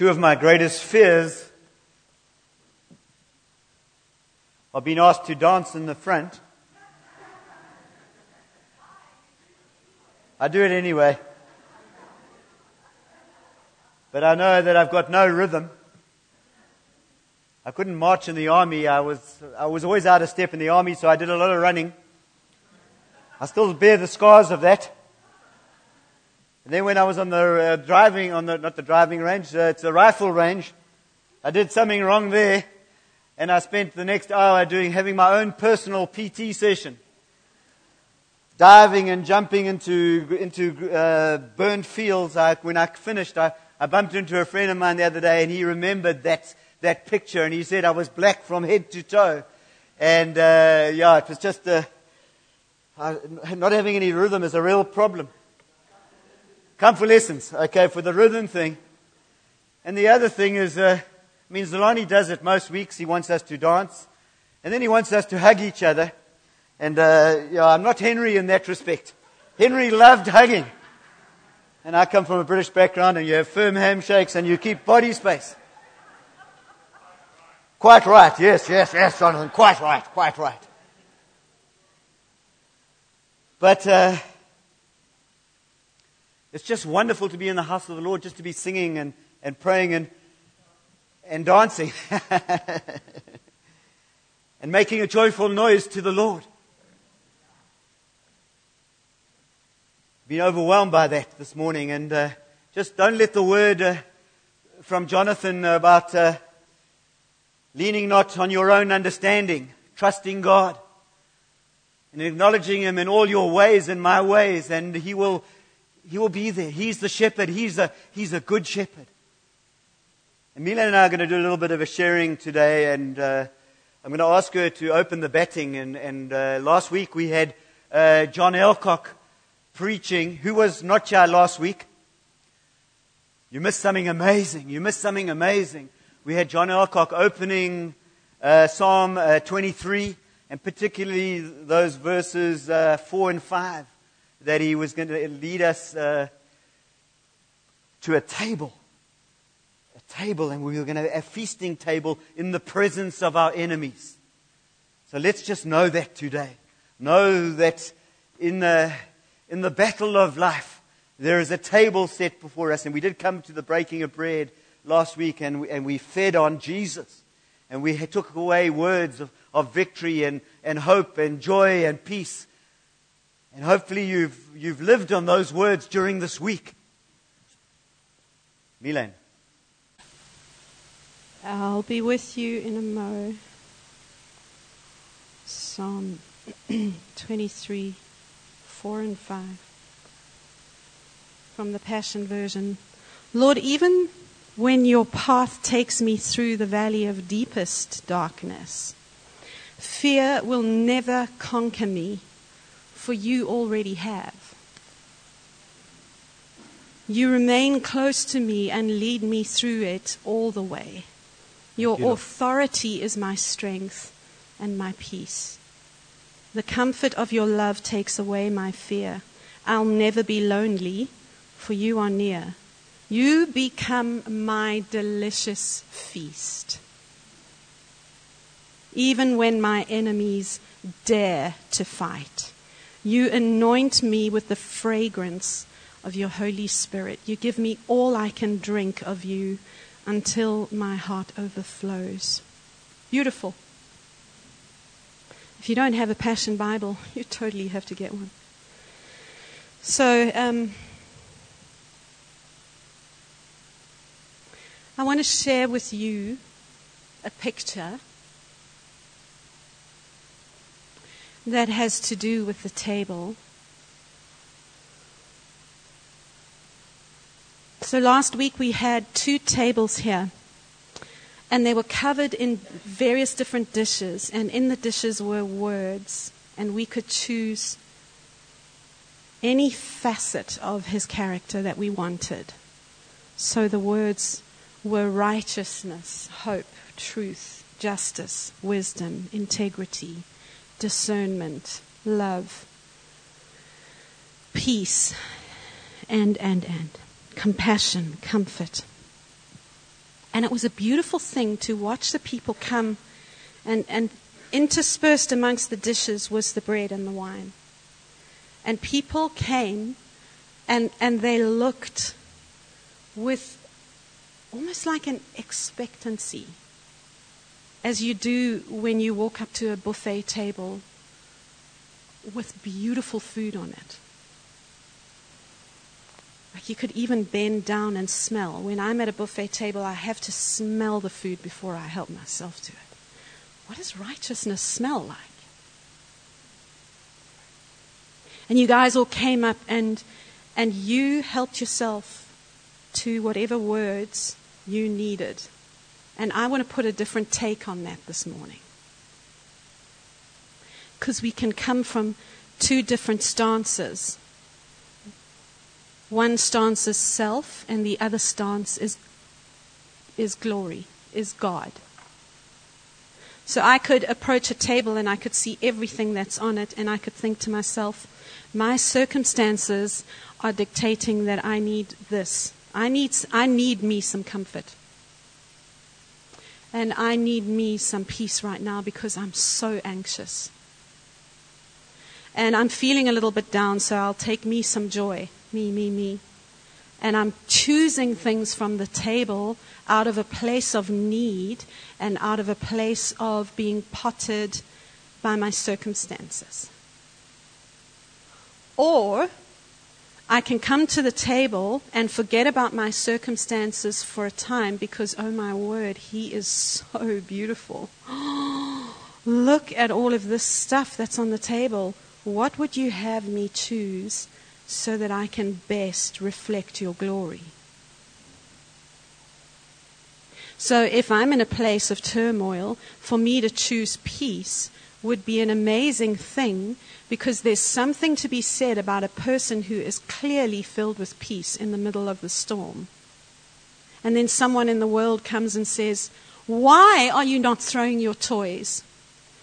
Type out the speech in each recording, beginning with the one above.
Two of my greatest fears are being asked to dance in the front. I do it anyway. But I know that I've got no rhythm. I couldn't march in the army. I was, I was always out of step in the army, so I did a lot of running. I still bear the scars of that. And then when I was on the uh, driving, on the, not the driving range, uh, it's the rifle range, I did something wrong there, and I spent the next hour doing, having my own personal PT session. Diving and jumping into, into uh, burned fields. I, when I finished, I, I bumped into a friend of mine the other day, and he remembered that, that picture, and he said I was black from head to toe. And uh, yeah, it was just uh, not having any rhythm is a real problem. Come for lessons, okay, for the rhythm thing. And the other thing is, uh, I mean, Zolani does it most weeks. He wants us to dance. And then he wants us to hug each other. And, uh, yeah, I'm not Henry in that respect. Henry loved hugging. And I come from a British background and you have firm handshakes and you keep body space. Quite right. Yes, yes, yes, Jonathan. Quite right. Quite right. But, uh, it's just wonderful to be in the house of the Lord, just to be singing and, and praying and, and dancing and making a joyful noise to the Lord. Been overwhelmed by that this morning, and uh, just don't let the word uh, from Jonathan about uh, leaning not on your own understanding, trusting God, and acknowledging Him in all your ways and my ways, and He will he will be there. He's the shepherd. He's a, he's a good shepherd. And Mila and I are going to do a little bit of a sharing today, and uh, I'm going to ask her to open the betting. And, and uh, last week we had uh, John Elcock preaching, who was not here last week. You missed something amazing. You missed something amazing. We had John Elcock opening uh, Psalm uh, 23, and particularly those verses uh, 4 and 5 that he was going to lead us uh, to a table. A table, and we were going to have a feasting table in the presence of our enemies. So let's just know that today. Know that in the, in the battle of life, there is a table set before us. And we did come to the breaking of bread last week, and we, and we fed on Jesus. And we took away words of, of victory and, and hope and joy and peace and hopefully you've, you've lived on those words during this week. Milan. I'll be with you in a mo. Psalm 23, 4 and 5. From the Passion Version. Lord, even when your path takes me through the valley of deepest darkness, fear will never conquer me for you already have. You remain close to me and lead me through it all the way. Your you. authority is my strength and my peace. The comfort of your love takes away my fear. I'll never be lonely, for you are near. You become my delicious feast. Even when my enemies dare to fight. You anoint me with the fragrance of your Holy Spirit. You give me all I can drink of you until my heart overflows. Beautiful. If you don't have a Passion Bible, you totally have to get one. So, um, I want to share with you a picture that has to do with the table. So last week we had two tables here, and they were covered in various different dishes, and in the dishes were words, and we could choose any facet of his character that we wanted. So the words were righteousness, hope, truth, justice, wisdom, integrity, discernment, love, peace, and, and, and, compassion, comfort. And it was a beautiful thing to watch the people come, and, and interspersed amongst the dishes was the bread and the wine. And people came and, and they looked with almost like an expectancy, as you do when you walk up to a buffet table with beautiful food on it. Like you could even bend down and smell. When I'm at a buffet table, I have to smell the food before I help myself to it. What does righteousness smell like? And you guys all came up and, and you helped yourself to whatever words you needed. And I want to put a different take on that this morning. Because we can come from two different stances. One stance is self, and the other stance is, is glory, is God. So I could approach a table and I could see everything that's on it, and I could think to myself, my circumstances are dictating that I need this. I need, I need me some comfort. And I need me some peace right now because I'm so anxious. And I'm feeling a little bit down, so I'll take me some joy. Me, me, me. And I'm choosing things from the table out of a place of need and out of a place of being potted by my circumstances. Or I can come to the table and forget about my circumstances for a time because, oh my word, he is so beautiful. Look at all of this stuff that's on the table. What would you have me choose so that I can best reflect your glory? So, if I'm in a place of turmoil, for me to choose peace would be an amazing thing because there's something to be said about a person who is clearly filled with peace in the middle of the storm. And then someone in the world comes and says, Why are you not throwing your toys?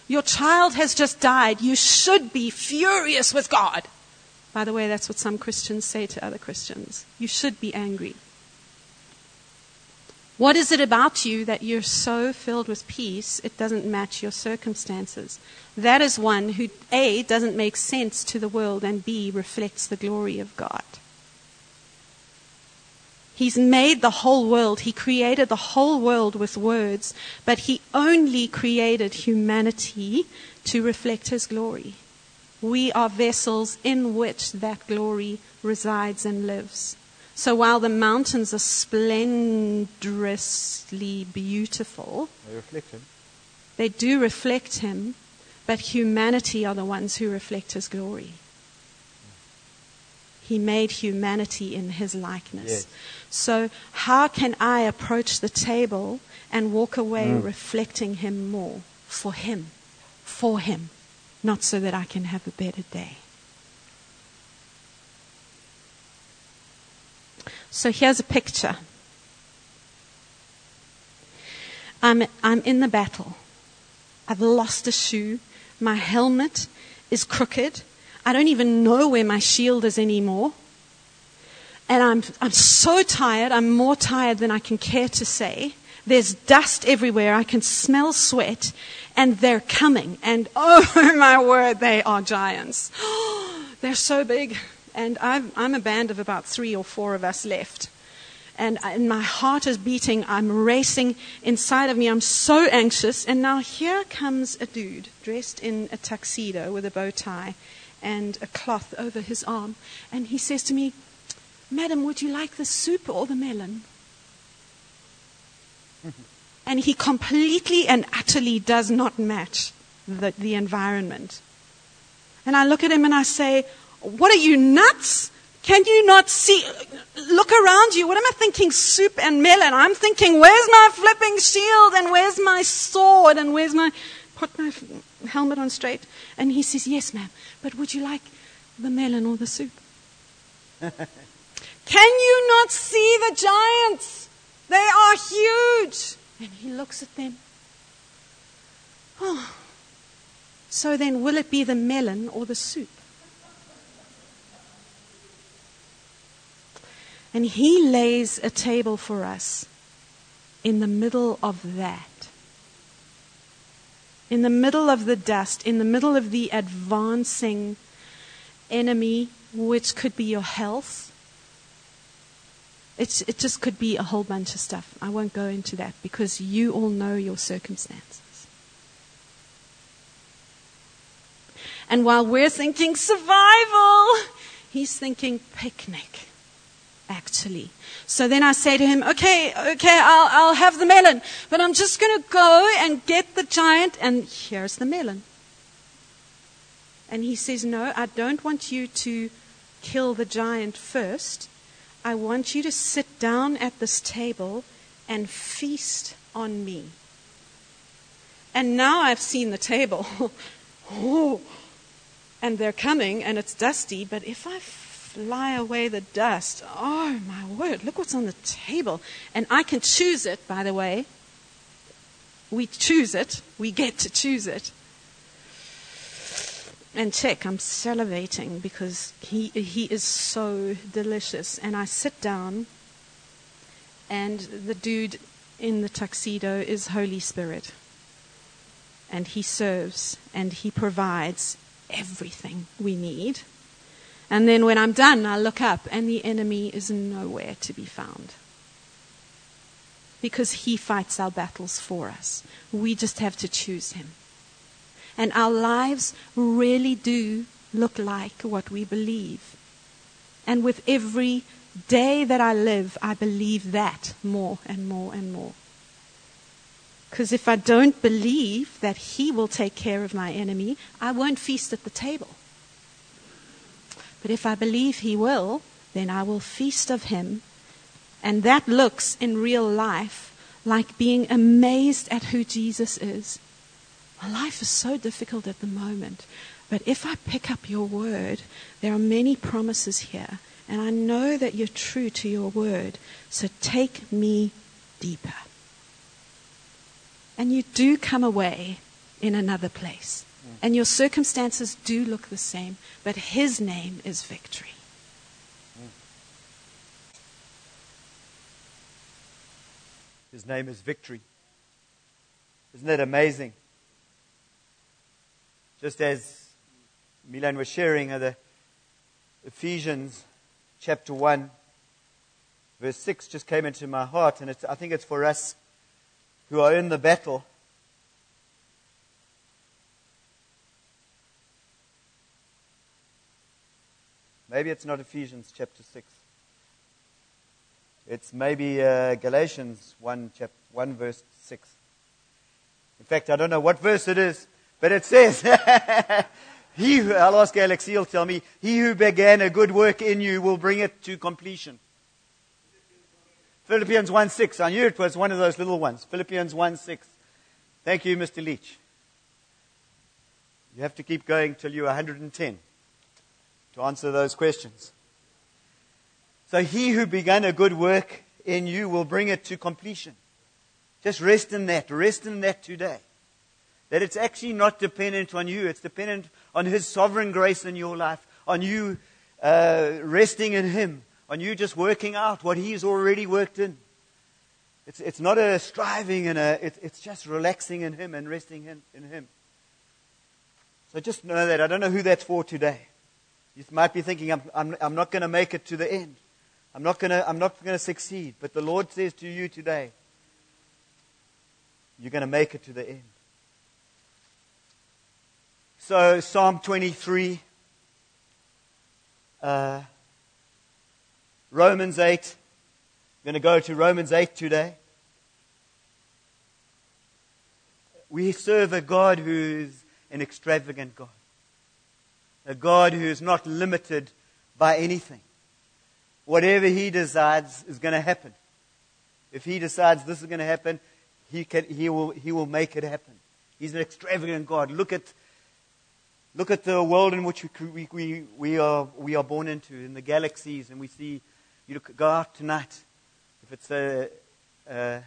Your child has just died. You should be furious with God. By the way, that's what some Christians say to other Christians. You should be angry. What is it about you that you're so filled with peace it doesn't match your circumstances? That is one who, A, doesn't make sense to the world, and B, reflects the glory of God. He's made the whole world. He created the whole world with words, but he only created humanity to reflect his glory. We are vessels in which that glory resides and lives. So while the mountains are splendorously beautiful, they reflect him. They do reflect him, but humanity are the ones who reflect his glory. He made humanity in his likeness. Yes. So, how can I approach the table and walk away mm. reflecting him more for him, for him, not so that I can have a better day? So here's a picture. I'm, I'm in the battle. I've lost a shoe. My helmet is crooked. I don't even know where my shield is anymore. And I'm, I'm so tired. I'm more tired than I can care to say. There's dust everywhere. I can smell sweat. And they're coming. And oh my word, they are giants. they're so big and i am a band of about three or four of us left. And, uh, and my heart is beating. I'm racing inside of me. I'm so anxious. And now here comes a dude dressed in a tuxedo with a bow tie and a cloth over his arm. And he says to me, Madam, would you like the soup or the melon? and he completely and utterly does not match the, the environment. And I look at him and I say, what are you, nuts? Can you not see? Look around you. What am I thinking? Soup and melon. I'm thinking, where's my flipping shield and where's my sword and where's my. Put my helmet on straight. And he says, Yes, ma'am. But would you like the melon or the soup? Can you not see the giants? They are huge. And he looks at them. Oh. So then, will it be the melon or the soup? And He lays a table for us in the middle of that, in the middle of the dust, in the middle of the advancing enemy, which could be your health. It's, it just could be a whole bunch of stuff. I won't go into that because you all know your circumstances. And while we're thinking survival, he's thinking picnic, actually. So then I say to him, okay, okay, I'll, I'll have the melon, but I'm just going to go and get the giant, and here's the melon. And he says, no, I don't want you to kill the giant first. I want you to sit down at this table and feast on me. And now I've seen the table. oh, and they're coming and it's dusty, but if I fly away the dust, oh my word, look what's on the table. And I can choose it, by the way. We choose it, we get to choose it. And check, I'm salivating because he, he is so delicious. And I sit down, and the dude in the tuxedo is Holy Spirit. And he serves and he provides everything we need. And then when I'm done, I look up and the enemy is nowhere to be found. Because he fights our battles for us. We just have to choose him. And our lives really do look like what we believe. And with every day that I live, I believe that more and more and more. Because if I don't believe that He will take care of my enemy, I won't feast at the table. But if I believe He will, then I will feast of Him. And that looks in real life like being amazed at who Jesus is. My life is so difficult at the moment. But if I pick up your word, there are many promises here. And I know that you're true to your word. So take me deeper and you do come away in another place. And your circumstances do look the same, but His name is victory. His name is victory. Isn't that amazing? Just as Milan was sharing, the Ephesians chapter 1, verse 6 just came into my heart, and I think it's for us who are in the battle. Maybe it's not Ephesians chapter 6. It's maybe uh, Galatians 1, chap- 1, verse 6. In fact, I don't know what verse it is, but it says, He who, I'll ask Alex, he'll tell me, He who began a good work in you will bring it to completion. Philippians 1 6. I knew it was one of those little ones. Philippians 1 6. Thank you, Mr. Leach. You have to keep going till you're 110 to answer those questions. So he who began a good work in you will bring it to completion. Just rest in that. Rest in that today. That it's actually not dependent on you. It's dependent on his sovereign grace in your life, on you uh, resting in him on you just working out what He's already worked in. It's, it's not a striving and a, it, it's just relaxing in Him and resting in, in Him. So just know that. I don't know who that's for today. You might be thinking, I'm, I'm, I'm not going to make it to the end. I'm not going to, succeed. But the Lord says to you today, you're going to make it to the end. So, Psalm 23. Uh, Romans 8. I'm going to go to Romans 8 today. We serve a God who's an extravagant God. A God who is not limited by anything. Whatever He decides is going to happen. If He decides this is going to happen, He, can, he, will, he will make it happen. He's an extravagant God. Look at Look at the world in which we, we, we, are, we are born into, in the galaxies, and we see you look, go out tonight. If it's a, a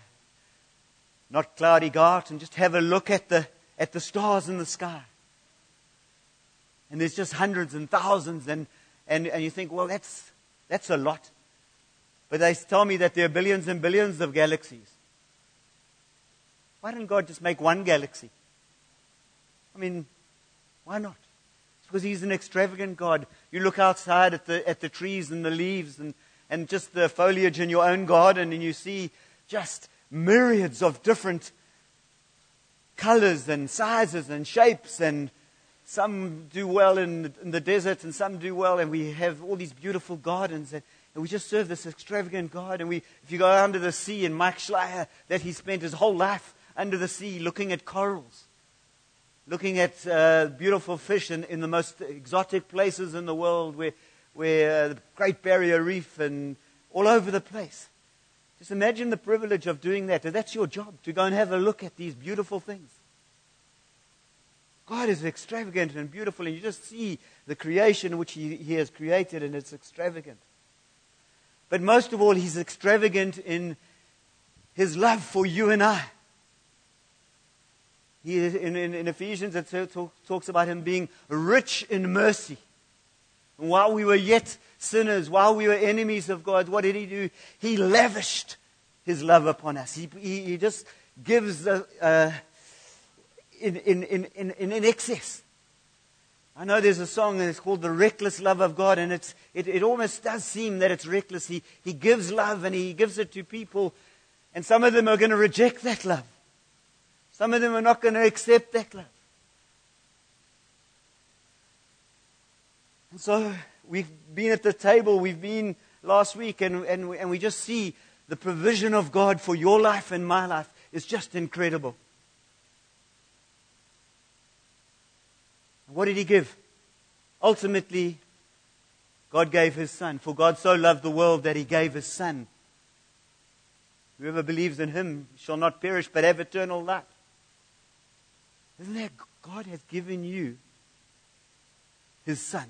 not cloudy, go out and just have a look at the, at the stars in the sky. And there's just hundreds and thousands, and, and, and you think, well, that's, that's a lot. But they tell me that there are billions and billions of galaxies. Why didn't God just make one galaxy? I mean, why not? It's because He's an extravagant God. You look outside at the, at the trees and the leaves and, and just the foliage in your own garden, and you see just myriads of different colors and sizes and shapes and some do well in the, in the desert and some do well, and we have all these beautiful gardens. And, and we just serve this extravagant God. And we, if you go under the sea, and Mike Schleier, that he spent his whole life under the sea looking at corals, looking at uh, beautiful fish in, in the most exotic places in the world, where, where uh, the Great Barrier Reef and all over the place. Just imagine the privilege of doing that. That's your job, to go and have a look at these beautiful things. God is extravagant and beautiful, and you just see the creation which He, he has created, and it's extravagant. But most of all, He's extravagant in His love for you and I. He, in, in, in Ephesians, it talk, talks about Him being rich in mercy. And while we were yet sinners, while we were enemies of God, what did He do? He lavished His love upon us. He, he, he just gives a in, in, in, in, in excess. I know there's a song and it's called The Reckless Love of God, and it's, it, it almost does seem that it's reckless. He, he gives love and he gives it to people, and some of them are going to reject that love. Some of them are not going to accept that love. And so we've been at the table, we've been last week, and, and, and we just see the provision of God for your life and my life is just incredible. What did he give? Ultimately, God gave his son. For God so loved the world that he gave his son. Whoever believes in him shall not perish but have eternal life. Isn't that God has given you his son?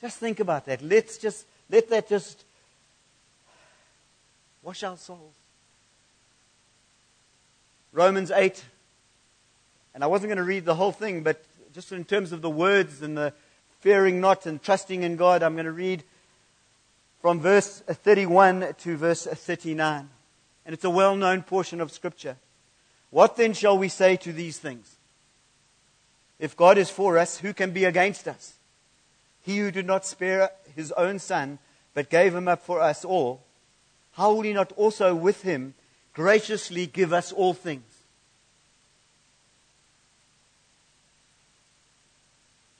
Just think about that. Let's just let that just wash our souls. Romans 8 and I wasn't going to read the whole thing, but just in terms of the words and the fearing not and trusting in God, I'm going to read from verse 31 to verse 39. And it's a well known portion of Scripture. What then shall we say to these things? If God is for us, who can be against us? He who did not spare his own son, but gave him up for us all, how will he not also with him graciously give us all things?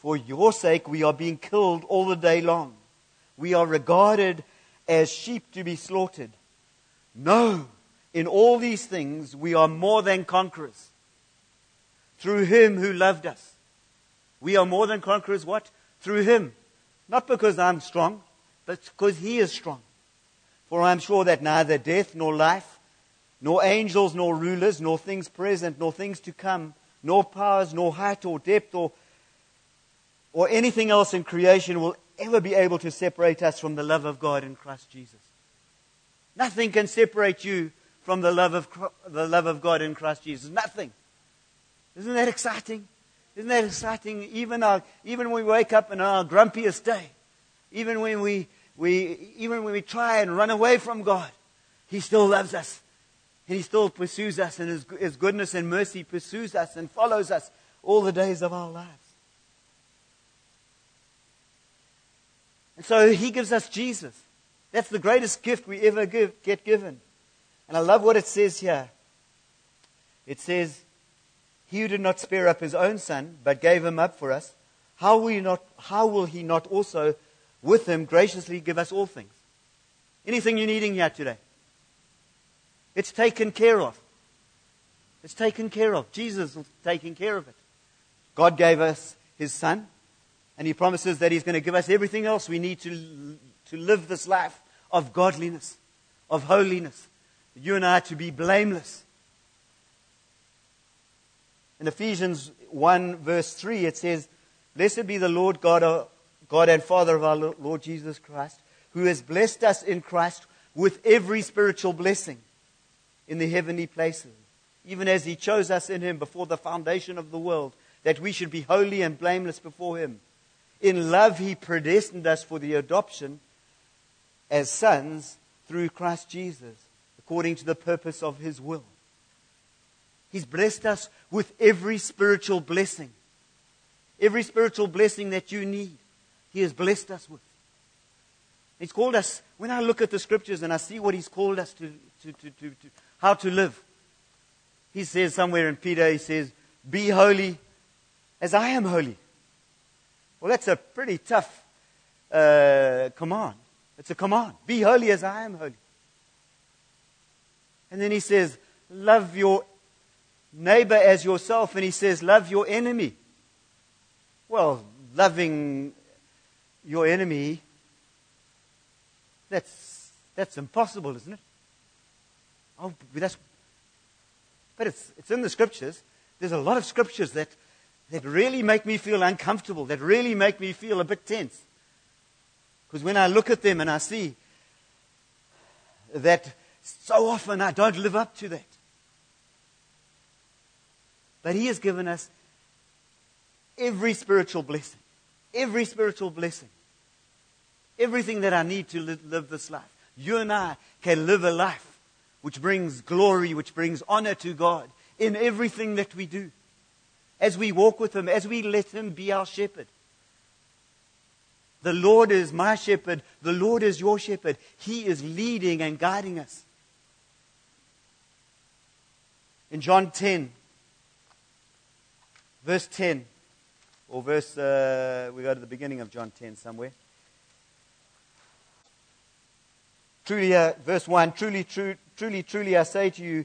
for your sake, we are being killed all the day long. We are regarded as sheep to be slaughtered. No, in all these things, we are more than conquerors. Through him who loved us. We are more than conquerors, what? Through him. Not because I'm strong, but because he is strong. For I am sure that neither death nor life, nor angels nor rulers, nor things present, nor things to come, nor powers, nor height or depth or or anything else in creation will ever be able to separate us from the love of God in Christ Jesus. Nothing can separate you from the love of, the love of God in Christ Jesus. Nothing. Isn't that exciting? Isn't that exciting? Even, our, even when we wake up in our grumpiest day, even when we, we, even when we try and run away from God, He still loves us. And He still pursues us, and His, His goodness and mercy pursues us and follows us all the days of our lives. And so he gives us Jesus. That's the greatest gift we ever give, get given. And I love what it says here. It says, He who did not spare up his own son, but gave him up for us, how will, not, how will he not also with him graciously give us all things? Anything you're needing here today? It's taken care of. It's taken care of. Jesus is taking care of it. God gave us his son. And he promises that he's going to give us everything else we need to, to live this life of godliness, of holiness. You and I are to be blameless. In Ephesians 1, verse 3, it says, Blessed be the Lord God, God and Father of our Lord Jesus Christ, who has blessed us in Christ with every spiritual blessing in the heavenly places, even as he chose us in him before the foundation of the world, that we should be holy and blameless before him. In love, he predestined us for the adoption as sons through Christ Jesus, according to the purpose of his will. He's blessed us with every spiritual blessing. Every spiritual blessing that you need, He has blessed us with. He's called us, when I look at the scriptures and I see what He's called us to, to, to, to, to how to live, He says somewhere in Peter, He says, Be holy as I am holy. Well, that's a pretty tough uh, command. It's a command. Be holy as I am holy. And then he says, Love your neighbor as yourself. And he says, Love your enemy. Well, loving your enemy, that's, that's impossible, isn't it? Oh, that's, but it's, it's in the scriptures. There's a lot of scriptures that, that really make me feel uncomfortable, that really make me feel a bit tense. Because when I look at them and I see that so often I don't live up to that. But He has given us every spiritual blessing. Every spiritual blessing. Everything that I need to live, live this life. You and I can live a life which brings glory, which brings honor to God in everything that we do. As we walk with Him, as we let Him be our shepherd. The Lord is my shepherd. The Lord is your shepherd. He is leading and guiding us. In John 10, verse 10, or verse, uh, we go to the beginning of John 10 somewhere. Truly, uh, verse 1 Truly, true, truly, truly, I say to you,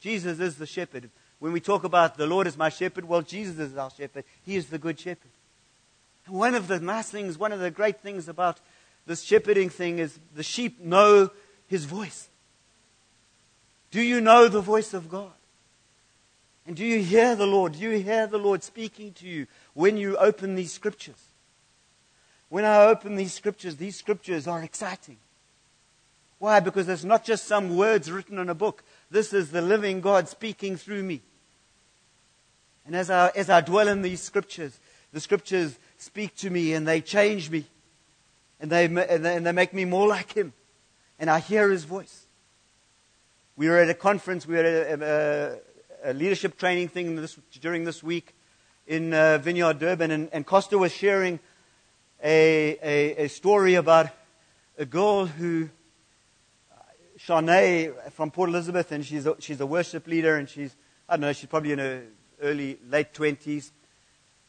Jesus is the shepherd. When we talk about the Lord is my shepherd, well, Jesus is our shepherd. He is the good shepherd. And one of the nice things, one of the great things about this shepherding thing is the sheep know his voice. Do you know the voice of God? And do you hear the Lord? Do you hear the Lord speaking to you when you open these scriptures? When I open these scriptures, these scriptures are exciting. Why? Because it's not just some words written in a book. This is the living God speaking through me. And as I, as I dwell in these scriptures, the scriptures speak to me and they change me. And they, and they, and they make me more like Him. And I hear His voice. We were at a conference, we were at a, a leadership training thing this, during this week in uh, Vineyard Durban, and, and Costa was sharing a, a, a story about a girl who, Shanae from Port Elizabeth, and she's a, she's a worship leader, and she's, I don't know, she's probably in her early, late 20s.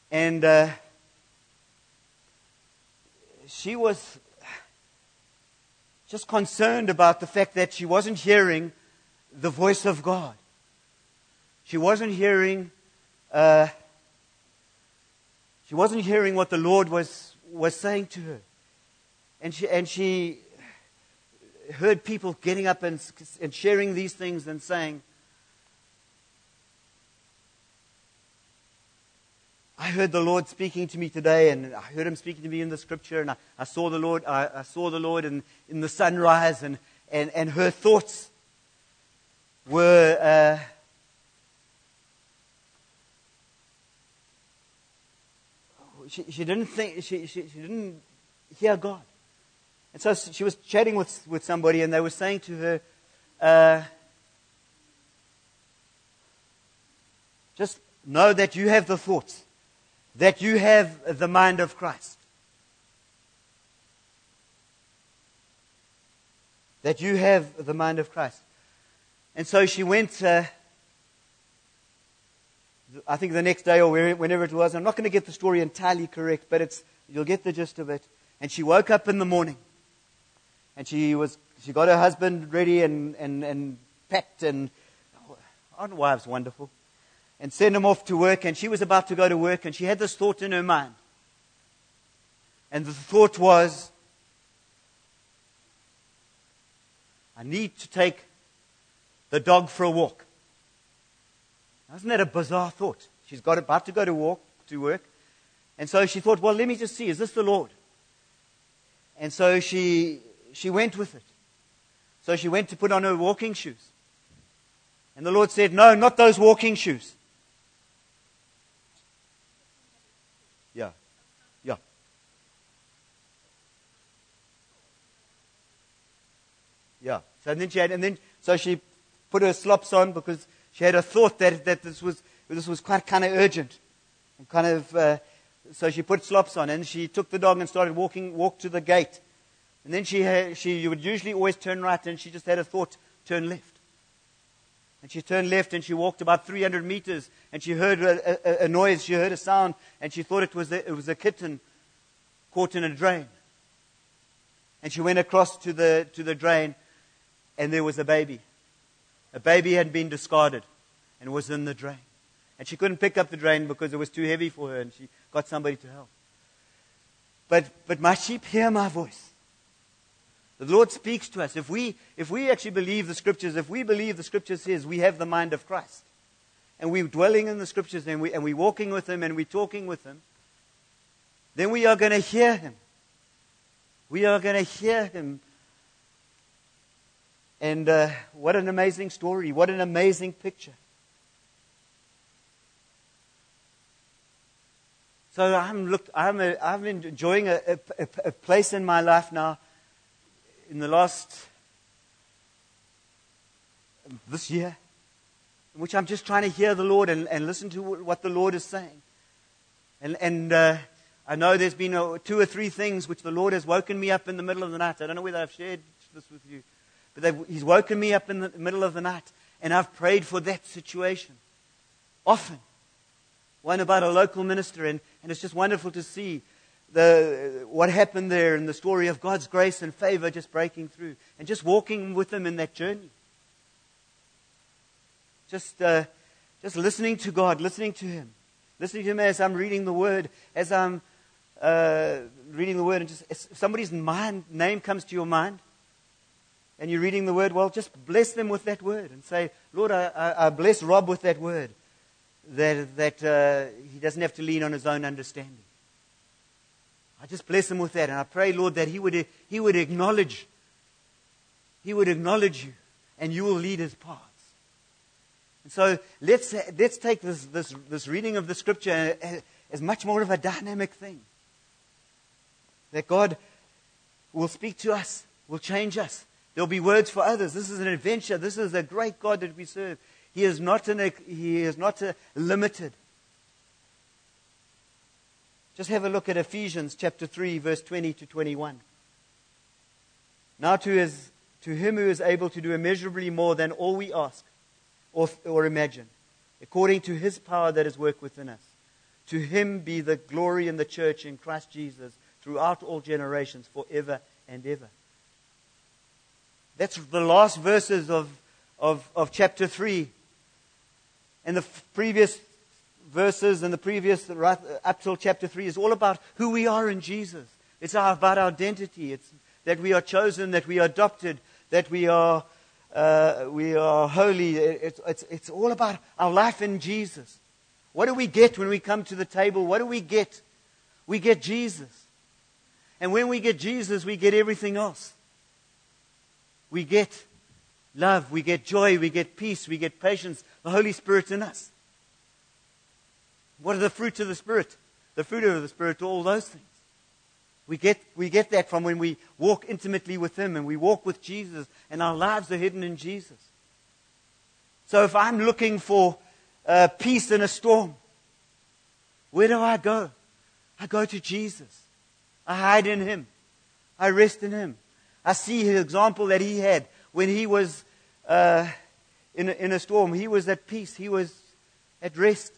And uh, she was just concerned about the fact that she wasn't hearing the voice of God. She wasn't hearing, uh, she wasn't hearing what the Lord was, was saying to her. And she, and she heard people getting up and, and sharing these things and saying, I heard the Lord speaking to me today, and I heard Him speaking to me in the Scripture, and I, I saw the Lord. I, I, saw the Lord in, in the sunrise, and, and, and her thoughts were uh, she, she didn't think, she, she, she didn't hear God. And so she was chatting with, with somebody, and they were saying to her, uh, just know that you have the thoughts, that you have the mind of Christ. That you have the mind of Christ. And so she went uh, I think the next day or whenever it was. I'm not going to get the story entirely correct, but it's, you'll get the gist of it. And she woke up in the morning and she was, she got her husband ready and, and, and packed and, aren't wives wonderful? And sent him off to work and she was about to go to work and she had this thought in her mind. And the thought was, I need to take the dog for a walk. Isn't that a bizarre thought? She's got about to go to walk to work. And so she thought, well, let me just see, is this the Lord? And so she she went with it. So she went to put on her walking shoes. And the Lord said, No, not those walking shoes. Yeah. Yeah. Yeah. So then she had, and then, so she put her slops on because she had a thought that, that this was, this was quite kind of urgent. And kind of, uh, so she put slops on and she took the dog and started walking, walked to the gate. And then she, had, she would usually always turn right and she just had a thought, turn left. And she turned left and she walked about 300 meters and she heard a, a, a noise, she heard a sound and she thought it was, a, it was a kitten caught in a drain. And she went across to the, to the drain and there was a baby. A baby had been discarded and was in the drain. And she couldn't pick up the drain because it was too heavy for her and she got somebody to help. But, but my sheep hear my voice. The Lord speaks to us. If we, if we actually believe the scriptures, if we believe the scripture says we have the mind of Christ, and we're dwelling in the scriptures and, we, and we're walking with Him and we're talking with Him, then we are going to hear Him. We are going to hear Him. And uh, what an amazing story. What an amazing picture. So I'm, look, I'm, a, I'm enjoying a, a, a place in my life now in the last, this year, in which I'm just trying to hear the Lord and, and listen to what the Lord is saying. And, and uh, I know there's been two or three things which the Lord has woken me up in the middle of the night. I don't know whether I've shared this with you, but He's woken me up in the middle of the night, and I've prayed for that situation often. One about a local minister, and, and it's just wonderful to see the, what happened there and the story of God's grace and favor just breaking through and just walking with them in that journey. Just, uh, just listening to God, listening to Him, listening to Him as I'm reading the Word, as I'm uh, reading the Word, and just if somebody's mind, name comes to your mind, and you're reading the Word, well, just bless them with that Word and say, Lord, I, I, I bless Rob with that Word, that, that uh, he doesn't have to lean on his own understanding. I just bless him with that. And I pray, Lord, that he would, he would acknowledge, he would acknowledge you and you will lead his paths. And so let's, let's take this, this, this reading of the scripture as much more of a dynamic thing. That God will speak to us, will change us. There'll be words for others. This is an adventure. This is a great God that we serve. He is not, an, he is not limited. Just have a look at Ephesians chapter 3, verse 20 to 21. Now to, his, to him who is able to do immeasurably more than all we ask or, or imagine, according to his power that is work within us. To him be the glory in the church in Christ Jesus throughout all generations, forever and ever. That's the last verses of, of, of chapter 3. And the previous verses in the previous, right up till chapter 3, is all about who we are in Jesus. It's about our identity. It's that we are chosen, that we are adopted, that we are, uh, we are holy. It's, it's, it's all about our life in Jesus. What do we get when we come to the table? What do we get? We get Jesus. And when we get Jesus, we get everything else. We get love, we get joy, we get peace, we get patience, the Holy Spirit in us. What are the fruits of the Spirit? The fruit of the Spirit, all those things. We get, we get that from when we walk intimately with Him and we walk with Jesus and our lives are hidden in Jesus. So if I'm looking for uh, peace in a storm, where do I go? I go to Jesus. I hide in Him. I rest in Him. I see His example that He had when He was uh, in, a, in a storm. He was at peace. He was at rest.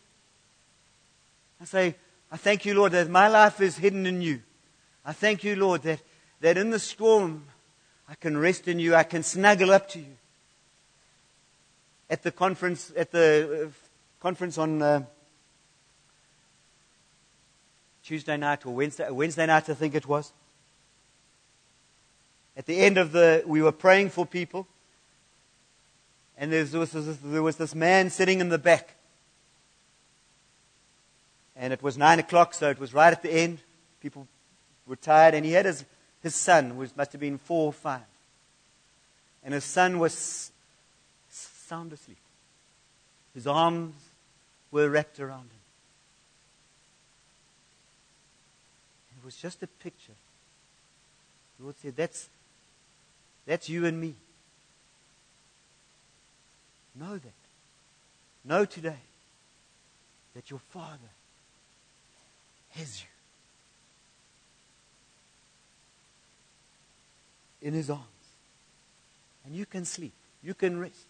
I say, I thank you, Lord, that my life is hidden in you. I thank you, Lord, that, that in the storm I can rest in you. I can snuggle up to you. At the conference, at the uh, conference on uh, Tuesday night or Wednesday, Wednesday night, I think it was. At the end of the, we were praying for people, and there was, there was this man sitting in the back. And it was nine o'clock, so it was right at the end. People were tired, and he had his, his son, who must have been four or five. And his son was sound asleep. His arms were wrapped around him. It was just a picture. The Lord said, That's, that's you and me. Know that. Know today that your Father has you in His arms. And you can sleep. You can rest.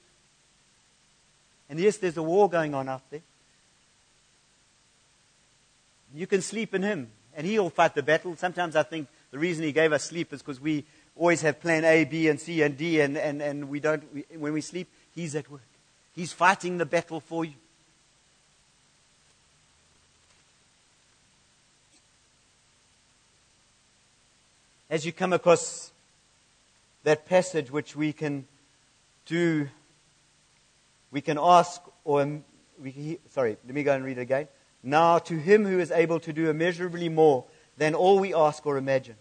And yes, there's a war going on out there. You can sleep in Him, and He'll fight the battle. Sometimes I think the reason He gave us sleep is because we always have plan A, B, and C, and D, and, and, and we don't, we, when we sleep, He's at work. He's fighting the battle for you. As you come across that passage which we can do, we can ask, or we, sorry, let me go and read it again. Now to him who is able to do immeasurably more than all we ask or imagine.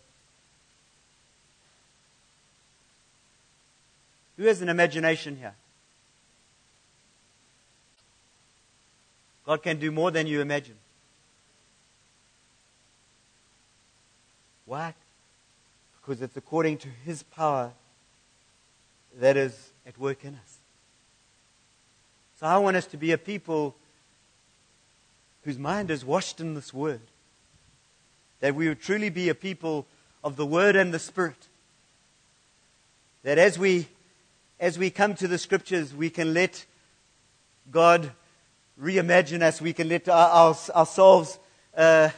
Who has an imagination here? God can do more than you imagine. Why? Because it's according to His power that is at work in us. So I want us to be a people whose mind is washed in this word. That we would truly be a people of the word and the spirit. That as we, as we come to the scriptures, we can let God reimagine us. We can let our, our, ourselves, uh,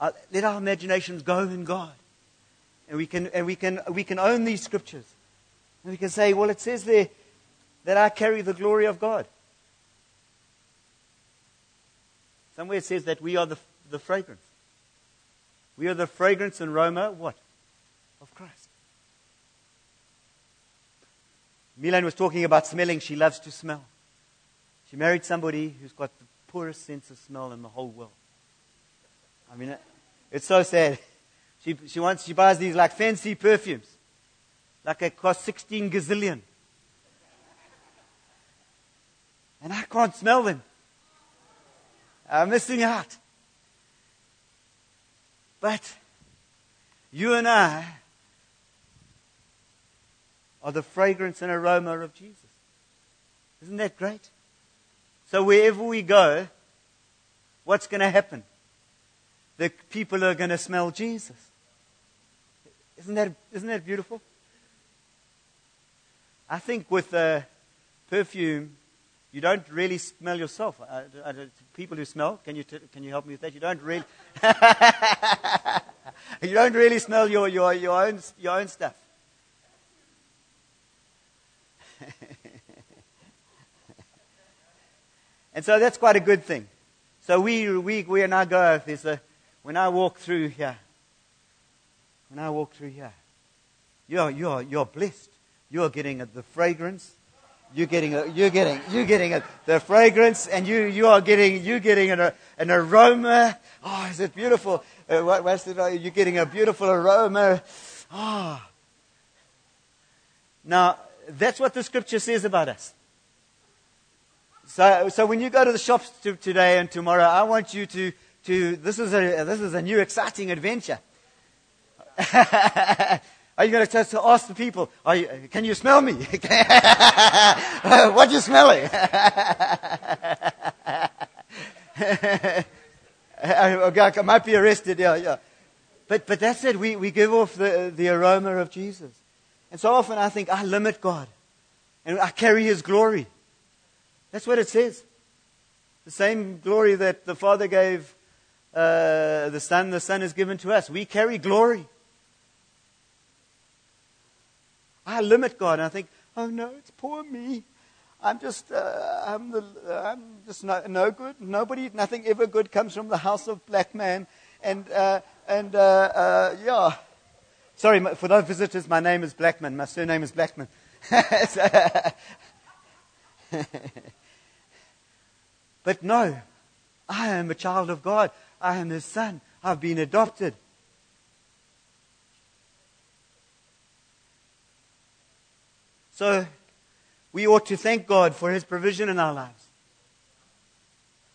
our, let our imaginations go in God. And we can, and we can, we can own these scriptures. And we can say, well, it says there that I carry the glory of God. Somewhere it says that we are the, the fragrance. We are the fragrance and aroma, what? Of Christ. Milan was talking about smelling. She loves to smell. She married somebody who's got the poorest sense of smell in the whole world. I mean, it's so sad. She, she wants, she buys these like fancy perfumes. Like they cost 16 gazillion. And I can't smell them. I'm missing out. But you and I are the fragrance and aroma of Jesus. Isn't that great? So wherever we go, what's going to happen? The people are going to smell Jesus. Isn't that, isn't that beautiful? I think with uh, perfume, you don't really smell yourself. Uh, uh, people who smell, can you, t- can you help me with that? You don't really, you don't really smell your, your, your, own, your own stuff. and so that's quite a good thing. So we, we, we and now go, there's a, when I walk through here, when I walk through here, you're, you're, you're blessed. You're getting the fragrance you're getting, a, you're getting, you're getting a, the fragrance, and you, you are getting, you're getting an, an aroma. Oh, is it beautiful? Uh, what, what's it? You're getting a beautiful aroma. Ah. Oh. Now, that's what the scripture says about us. So, so when you go to the shops to, today and tomorrow, I want you to, to this is a, this is a new exciting adventure. Are you going to test to ask the people, you, can you smell me? what are you smelling? I might be arrested, yeah, yeah. But, but that's it. We, we give off the, the aroma of Jesus. And so often I think, I limit God. And I carry His glory. That's what it says. The same glory that the Father gave uh, the Son, the Son is given to us. We carry glory. I limit God and I think, oh no, it's poor me. I'm just, uh, I'm, the, I'm just no, no, good. Nobody, nothing ever good comes from the house of Blackman. And, uh, and uh, uh, yeah. Sorry, for those visitors, my name is Blackman. My surname is Blackman. but no, I am a child of God. I am his son. I've been adopted. So we ought to thank God for his provision in our lives.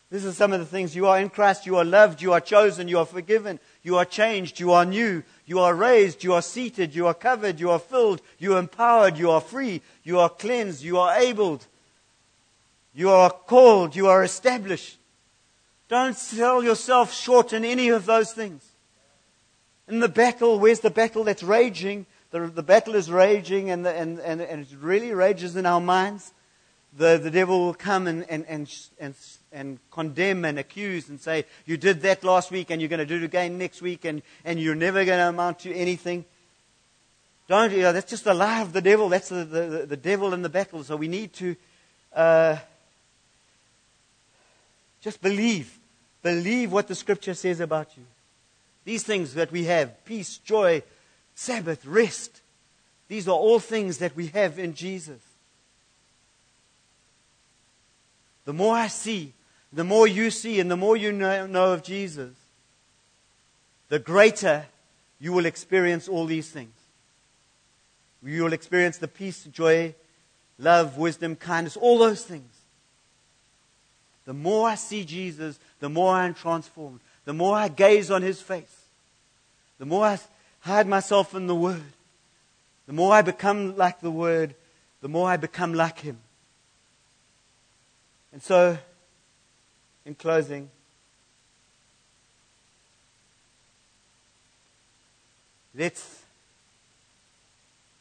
This is some of the things. You are in Christ, you are loved, you are chosen, you are forgiven, you are changed, you are new, you are raised, you are seated, you are covered, you are filled, you are empowered, you are free, you are cleansed, you are abled, you are called, you are established. Don't sell yourself short in any of those things. In the battle, where's the battle that's raging? The, the battle is raging and, the, and, and, and, it really rages in our minds. The, the devil will come and, and, and, and, and condemn and accuse and say, You did that last week and you're going to do it again next week and, and you're never going to amount to anything. Don't, you know, that's just the lie of the devil. That's the, the, the devil in the battle. So we need to uh, just believe. Believe what the scripture says about you. These things that we have peace, joy, Sabbath, rest. These are all things that we have in Jesus. The more I see, the more you see, and the more you know, know of Jesus, the greater you will experience all these things. You will experience the peace, joy, love, wisdom, kindness, all those things. The more I see Jesus, the more I am transformed. The more I gaze on his face, the more I hide myself in the Word, the more I become like the Word, the more I become like him. And so, in closing, let's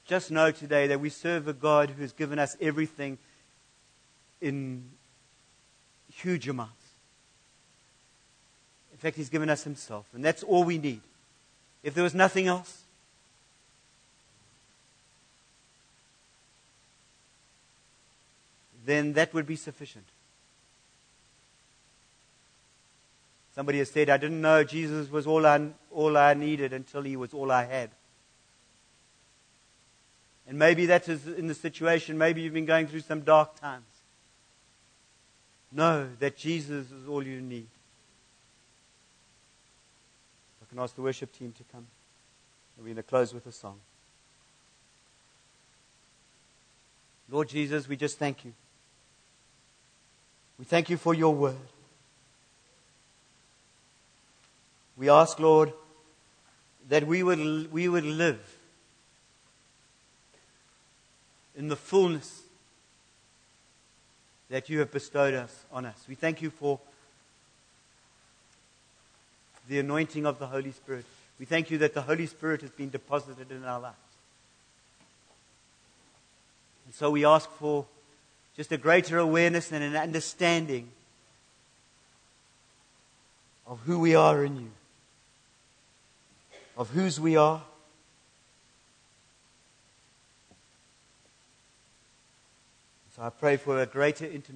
just know today that we serve a God who has given us everything in huge amounts. In fact, He's given us Himself, and that's all we need. If there was nothing else, then that would be sufficient. Somebody has said, I didn't know Jesus was all I, all I needed until he was all I had. And maybe that is in the situation. Maybe you've been going through some dark times. Know that Jesus is all you need. I can ask the worship team to come. And we're going to close with a song. Lord Jesus, we just thank you. We thank you for your word. We ask, Lord, that we would, we would live in the fullness that you have bestowed us on us. We thank you for the anointing of the Holy Spirit. We thank you that the Holy Spirit has been deposited in our lives. And so we ask for just a greater awareness and an understanding of who we are in you, of whose we are. So I pray for a greater intimacy.